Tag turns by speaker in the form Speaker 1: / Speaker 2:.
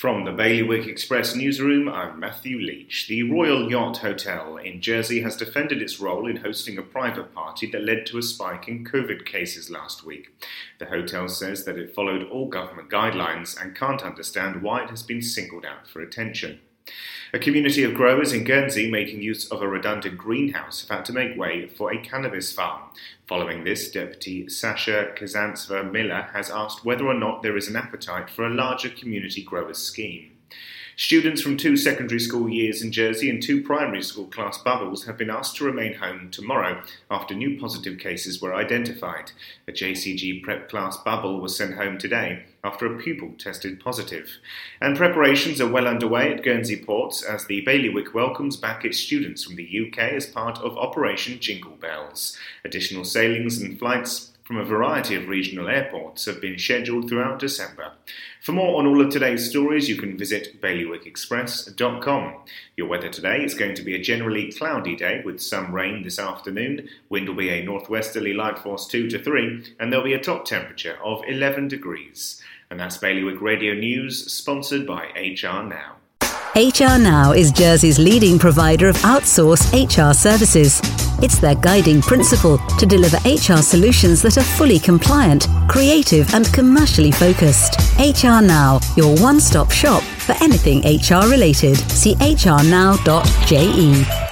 Speaker 1: From the Bailiwick Express newsroom, I'm Matthew Leach. The Royal Yacht Hotel in Jersey has defended its role in hosting a private party that led to a spike in COVID cases last week. The hotel says that it followed all government guidelines and can't understand why it has been singled out for attention. A community of growers in Guernsey making use of a redundant greenhouse have had to make way for a cannabis farm. Following this, Deputy Sasha Kazantseva Miller has asked whether or not there is an appetite for a larger community growers scheme. Students from two secondary school years in Jersey and two primary school class bubbles have been asked to remain home tomorrow after new positive cases were identified. A JCG prep class bubble was sent home today after a pupil tested positive. And preparations are well underway at Guernsey ports as the Bailiwick welcomes back its students from the UK as part of Operation Jingle Bells. Additional sailings and flights from a variety of regional airports have been scheduled throughout December. For more on all of today's stories, you can visit bailiwickexpress.com. Your weather today is going to be a generally cloudy day with some rain this afternoon. Wind will be a northwesterly light force 2 to 3, and there'll be a top temperature of 11 degrees. And that's Bailiwick Radio News, sponsored by HR Now.
Speaker 2: HR Now is Jersey's leading provider of outsourced HR services. It's their guiding principle to deliver HR solutions that are fully compliant, creative, and commercially focused. HR Now, your one stop shop for anything HR related. See hrnow.je.